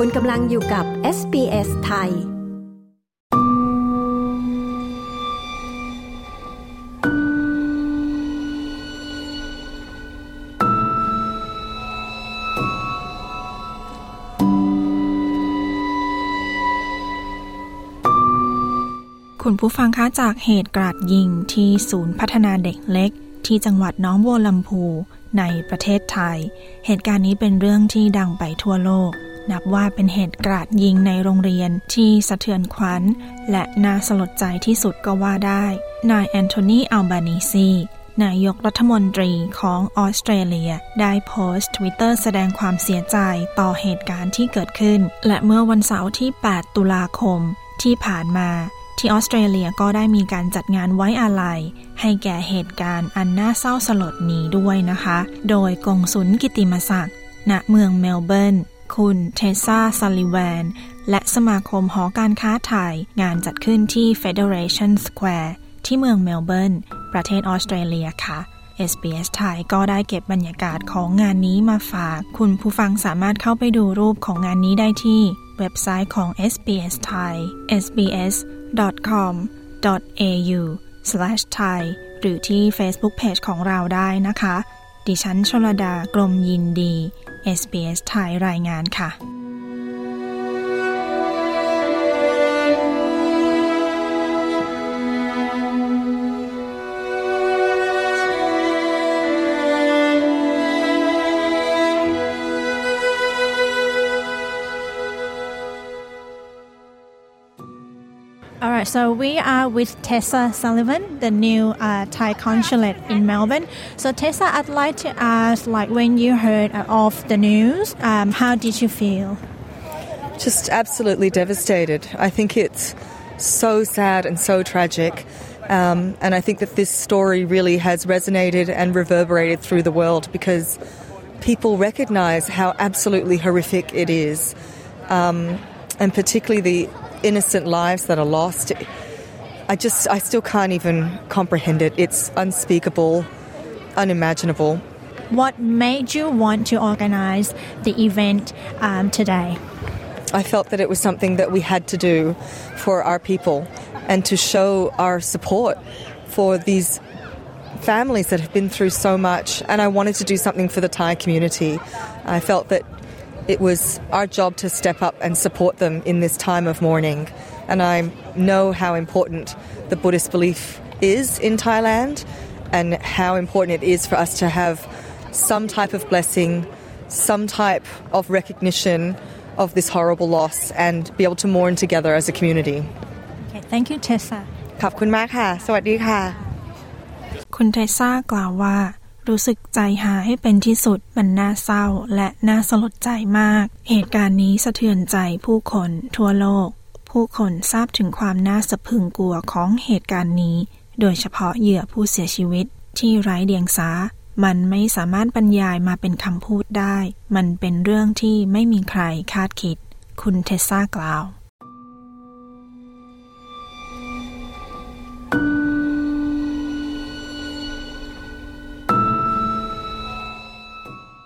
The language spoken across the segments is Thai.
คุณกำลังอยู่กับ SBS ไทย คุณผู้ฟังคะจากเหตุกราดยิงที่ศูนย์พัฒนาเด็กเล็ก ที่จังหวัดน้องบัวลำพูในประเทศไทย เหตุการณ์นี้เป็นเรื่องที่ดังไปทั่วโลก นับว่าเป็นเหตุกราดยิงในโรงเรียนที่สะเทือนขวัญ และน่าสลดใจที่สุดก็ว่าได้ นายแอนโทนีอัลบานีซีนายกรัฐมนตรีของออสเตรเลีย ได้โพสต์ทวิตเตอร์แสดงความเสียใจต่อเหตุการณ์ที่เกิดขึ้น และเมื่อวันเสาร์ที่ 8 ตุลาคมที่ผ่านมาที่ออสเตรเลียก็ได้มีการจัดงานไว้อาลัย ให้แก่เหตุการณ์อันน่าเศร้าสลดนี้ด้วยนะคะ โดยกงสุลกิตติมศักดิ์ณเมืองเมลเบิร์น คุณเทซาซัลลิแวน และสมาคมหอการค้าไทย งานจัดขึ้นที่ Federation Square ที่เมืองเมลเบิร์น ประเทศออสเตรเลียค่ะ SBS ไทยก็ได้เก็บบรรยากาศของงานนี้มาฝาก คุณผู้ฟังสามารถเข้าไปดูรูปของงานนี้ได้ที่ เว็บไซต์ของ SBS ไทย sbs.com.au/thai หรือที่ Facebook Page ของเราได้นะคะ ดิฉันชลดากรมยินดี SBS ไทยรายงานค่ะ so we are with Tessa Sullivan, the new uh, Thai consulate in Melbourne. So Tessa, I'd like to ask, like, when you heard of the news, um, how did you feel? Just absolutely devastated. I think it's so sad and so tragic. Um, and I think that this story really has resonated and reverberated through the world because people recognise how absolutely horrific it is. Um, and particularly the innocent lives that are lost. I just, I still can't even comprehend it. It's unspeakable, unimaginable. What made you want to organise the event um, today? I felt that it was something that we had to do for our people and to show our support for these families that have been through so much. And I wanted to do something for the Thai community. I felt that it was our job to step up and support them in this time of mourning. And I know how important the Buddhist belief is in Thailand and how important it is for us to have some type of blessing, some type of recognition of this horrible loss and be able to mourn together as a community. Okay, thank you, Tessa. ขอบคุณมากค่ะ รู้สึกใจหายให้เป็นที่สุดมันน่าเศร้าและน่าสลดใจมาก เหตุการณ์นี้สะเทือนใจผู้คนทั่วโลก ผู้คนทราบถึงความน่าสะพึงกลัวของเหตุการณ์นี้ โดยเฉพาะเหยื่อผู้เสียชีวิต ที่ไร้เดียงสา มันไม่สามารถบรรยายมาเป็นคำพูดได้ มันเป็นเรื่องที่ไม่มีใครคาดคิด คุณเทสซากล่าว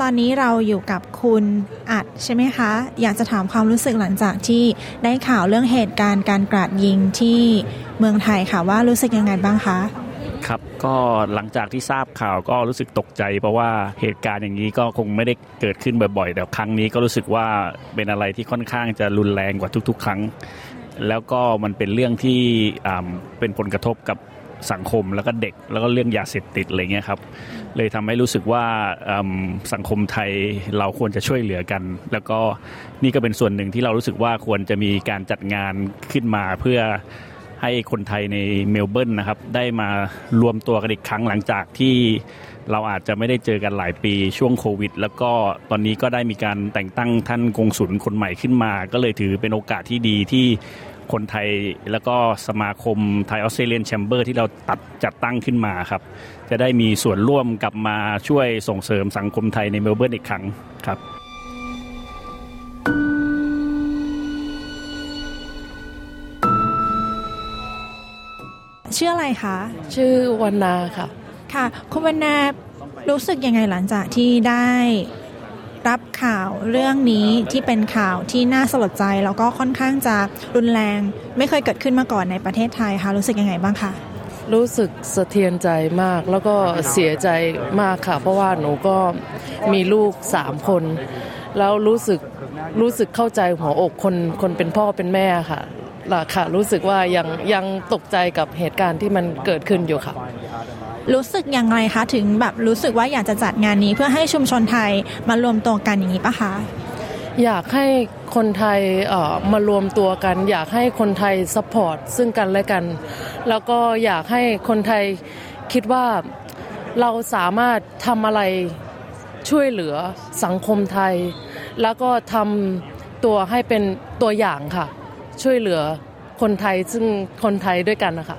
ตอนนี้เราอยู่กับคุณอัดใช่ไหมคะ อยากจะถามความรู้สึกหลังจากที่ได้ข่าวเรื่องเหตุการณ์การกราดยิงที่เมืองไทยค่ะว่ารู้สึกยังไงบ้างคะ ครับก็หลังจากที่ทราบข่าวก็รู้สึกตกใจ เพราะว่าเหตุการณ์อย่างนี้ก็คงไม่ได้เกิดขึ้นบ่อยๆแต่ครั้งนี้ก็รู้สึกว่าเป็นอะไรที่ค่อนข้างจะรุนแรงกว่าทุก ๆ ครั้ง แล้วก็มันเป็นเรื่องที่เป็นผลกระทบกับ สังคมแล้วก็เด็กแล้วก็เรื่องยาเสพติดอะไรเงี้ยครับเลยทำให้รู้สึกว่าสังคมไทยเราควรจะช่วยเหลือกัน แล้วก็นี่ก็เป็นส่วนหนึ่งที่เรารู้สึกว่าควรจะมีการจัดงานขึ้นมาเพื่อให้คนไทยในเมลเบิร์นนะครับได้มารวมตัวกันอีกครั้งหลังจากที่เราอาจจะไม่ได้เจอกันหลายปีช่วงโควิด แล้วก็ตอนนี้ก็ได้มีการแต่งตั้งท่านกงสุลคนใหม่ขึ้นมา ก็เลยถือเป็นโอกาสที่ดีที่ คนไทยแล้วก็สมาคมThai Australian Chamber ที่เราตัดจัดตั้งขึ้นมาครับ จะได้มีส่วนร่วมกลับมาช่วยส่งเสริมสังคมไทยในเมลเบิร์นอีกครั้งครับชื่ออะไรคะชื่อวรรณาค่ะ ค่ะ คุณวรรณารู้สึกยังไงหลังจากที่ได้ รับข่าวเรื่องนี้ที่เป็นข่าวที่น่าสลดใจ แล้วก็ค่อนข้างจะรุนแรง ไม่เคยเกิดขึ้นมาก่อนในประเทศไทยค่ะรู้สึกยังไงบ้างคะรู้สึกสะเทือนใจมากแล้วก็เสียใจมากค่ะ เพราะว่าหนูก็มีลูกสามคน แล้วรู้สึกรู้สึกเข้าใจหัวอกคนคนเป็นพ่อเป็นแม่ค่ะล่ะค่ะรู้สึกว่ายังยังตกใจกับเหตุการณ์ที่มันเกิดขึ้นอยู่ค่ะ รู้สึกย่างไรคะถึงแบบรู้สึกว่าอยากจะจัดงานนี้เพื่อให้ชุมชนไทยมารวมตัวกันอย่างนี้ปะคะอยากให้คนไทยมารวมตัวกัน อยากให้คนไทย support ซึ่งกันและกัน แล้วก็อยากให้คนไทยคิดว่าเราสามารถทำอะไรช่วยเหลือสังคมไทย แล้วก็ทำตัวให้เป็นตัวอย่างค่ะ ช่วยเหลือคนไทยซึ่งคนไทยด้วยกันนะคะ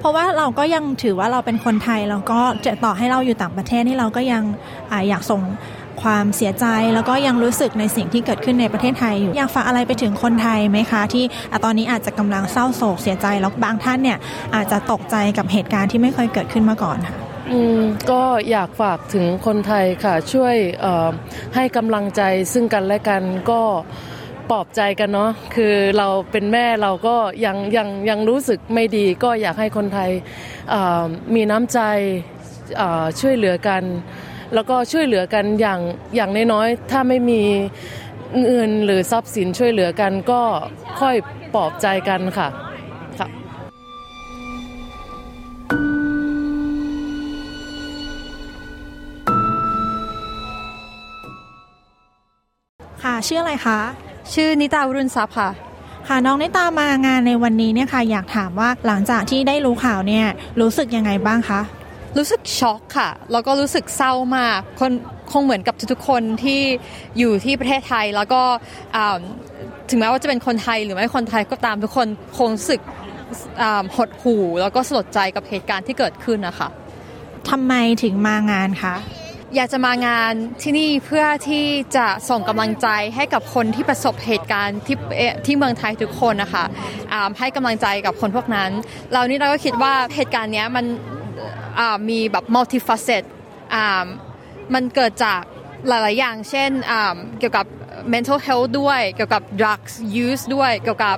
เพราะว่าเราก็ยังถือว่าเราเป็นคนไทยแล้วก็จะต่อให้เราอยู่ต่างประเทศนี่เราก็ยังออยากส่งความเสียใจแล้วก็ยังรู้สึกในสิ่งที่เกิดขึ้นในประเทศไทยอยู่อยากฝากอะไรไปถึงคนไทยไหมคะ ที่ตอนนี้อาจจะกำลังเศร้าโศกเสียใจแล้วบางท่านเนี่ยอาจจะตกใจกับเหตุการณ์ที่ไม่เคยเกิดขึ้นมาก่อนค่ะอืมก็อยากฝากถึงคนไทยค่ะช่วยให้กำลังใจซึ่งกันและกันก็ ปลอบใจกันเนาะคือเราเป็นแม่เราก็ยังยังยังรู้สึกไม่ดี ก็อยากให้คนไทยมีน้ำใจช่วยเหลือกัน แล้วก็ช่วยเหลือกันอย่างอย่างน้อยๆถ้าไม่มีเงินหรือทรัพย์สินช่วยเหลือกันก็ค่อยปลอบใจกันค่ะค่ะค่ะชื่ออะไรคะ ชื่อนิตาวรุณทรัพย์ค่ะค่ะน้องนิตามางานในวันนี้เนี่ยค่ะอยากถามว่าหลังจากที่ได้รู้ข่าวเนี่ยรู้สึกยังไงบ้างคะรู้สึกช็อกค่ะแล้วก็รู้สึกเศร้ามากคนคงเหมือนกับทุกๆคนที่อยู่ที่ประเทศไทยแล้วก็ถึงแม้ว่าจะเป็นคนไทยหรือไม่คนไทยก็ตามทุกคนคงรู้สึกหดหู่แล้วก็สลดใจกับเหตุการณ์ที่เกิดขึ้นนะคะทำไมถึงมางานคะ อยากจะมางานที่นี่เพื่อที่จะส่งกำลังใจให้กับคนที่ประสบเหตุการณ์ที่ที่เมืองไทยทุกคนนะคะให้กำลังใจกับคนพวกนั้น เรานี่เราก็คิดว่าเหตุการณ์นี้มันมีแบบ multifaceted มันเกิดจากหลาย ๆ อย่าง เช่นเกี่ยวกับ mental health ด้วย เกี่ยวกับ drugs use ด้วย เกี่ยวกับ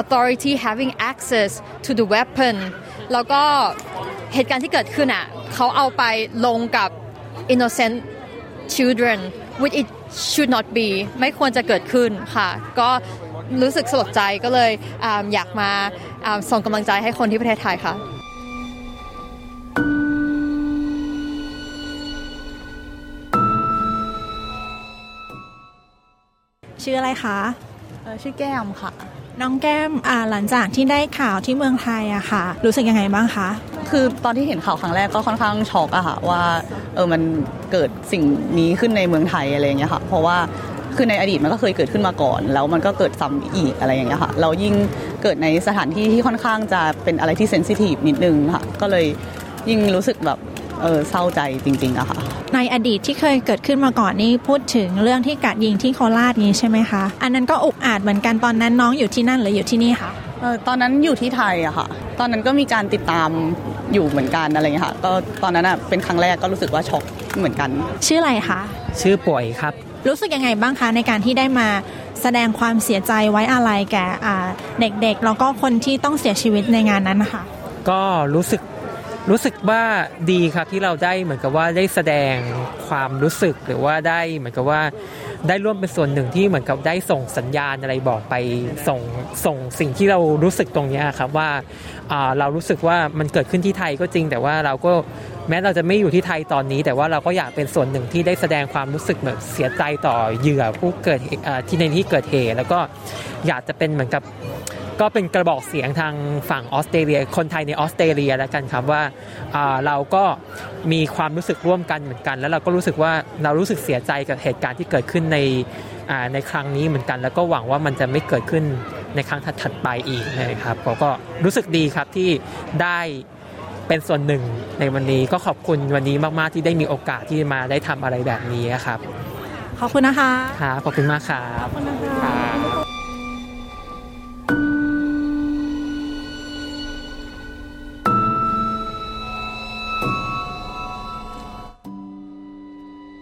authority having access to the weapon แล้วก็เหตุการณ์ที่เกิดขึ้นอะเขาเอาไปลงกับ innocent children which it should not be ไม่ควรจะเกิดขึ้นค่ะ ก็รู้สึกสลดใจก็เลยออยากมาส่งกำลังใจให้คนที่ประเทศไทยค่ะชื่ออะไรคะชื่อแก้มค่ะ น้องแก้มอ่าหลังจากที่ได้ข่าวที่เมืองไทยอะค่ะ รู้สึกยังไงบ้างคะ คือตอนที่เห็นข่าวครั้งแรกก็ค่อนข้างช็อกอะค่ะว่าเออมันเกิดสิ่งนี้ขึ้นในเมืองไทยอะไรเงี้ยค่ะเพราะว่าคือในอดีตมันก็เคยเกิดขึ้นมาก่อน แล้วมันก็เกิดซ้ำอีกอะไรอย่างเงี้ยค่ะเรายิ่งเกิดในสถานที่ที่ค่อนข้างจะเป็นอะไรที่เซนซิทีฟนิดนึงค่ะก็เลยยิ่งรู้สึกแบบเออเศร้าใจจริงๆอะค่ะในอดีตที่เคยเกิดขึ้นมาก่อนนี่พูดถึงเรื่องที่กัดยิงที่โคราชนี้ใช่ไหมคะอันนั้นก็อุกอาจเหมือนกันตอนนั้นน้องอยู่ที่นั่นหรืออยู่ที่นี่คะเออตอนนั้นอยู่ที่ไทยอะค่ะ ตอนนั้นก็มีการติดตาม อยู่เหมือนกันอะไรเงี้ยค่ะก็ตอนนั้นอะเป็นครั้งแรกก็รู้สึกว่าช็อกเหมือนกัน ชื่ออะไรคะชื่อป่วยครับ รู้สึกยังไงบ้างคะในการที่ได้มาแสดงความเสียใจไว้อะไรแก่เด็กๆแล้วก็คนที่ต้องเสียชีวิตในงานนั้นนะคะก็รู้สึกรู้สึกว่าดีครับที่เราได้เหมือนกับว่าได้แสดงความรู้สึกหรือว่าได้เหมือนกับว่า ได้ร่วมเป็นส่วนหนึ่งที่เหมือนกับได้ส่งสัญญาณอะไรบอกไปส่งส่งสิ่งที่เรารู้สึกตรงนี้ครับว่าเรารู้สึกว่ามันเกิดขึ้นที่ไทยก็จริง แต่ว่าเราก็แม้เราจะไม่อยู่ที่ไทยตอนนี้ แต่ว่าเราก็อยากเป็นส่วนหนึ่งที่ได้แสดงความรู้สึกแบบเสียใจต่อเหยื่อผู้เกิดที่ในที่เกิดเหตุแล้วก็อยากจะเป็นเหมือนกับ ก็เป็นกระบอกเสียงทางฝั่งออสเตรเลีย คนไทยในออสเตรเลียแล้วกันครับว่าเราก็มีความรู้สึกร่วมกันเหมือนกัน แล้วเราก็รู้สึกว่าเรารู้สึกเสียใจกับเหตุการณ์ที่เกิดขึ้นในในครั้งนี้เหมือนกัน แล้วก็หวังว่ามันจะไม่เกิดขึ้นในครั้งถัดๆไปอีกนะครับก็รู้สึกดีครับที่ได้เป็นส่วนหนึ่งในวันนี้ก็ขอบคุณวันนี้มากๆที่ได้มีโอกาสที่มาได้ทำอะไรแบบนี้ครับ ขอบคุณนะคะครับขอบคุณมากครับขอบคุณนะคะ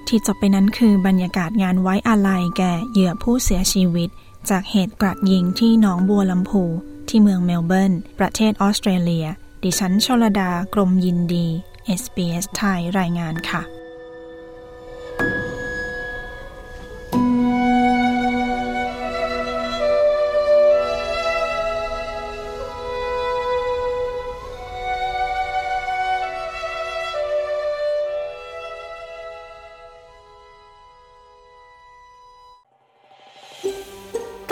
ที่จบไปนั้นคือบรรยากาศงานไว้อาลัยแก่เหยื่อผู้เสียชีวิต จากเหตุกราดยิงที่หนองบัวลำพู ที่เมืองเมลเบิร์น ประเทศออสเตรเลีย ดิฉันชลดากรมยินดี SBS ไทยรายงานค่ะ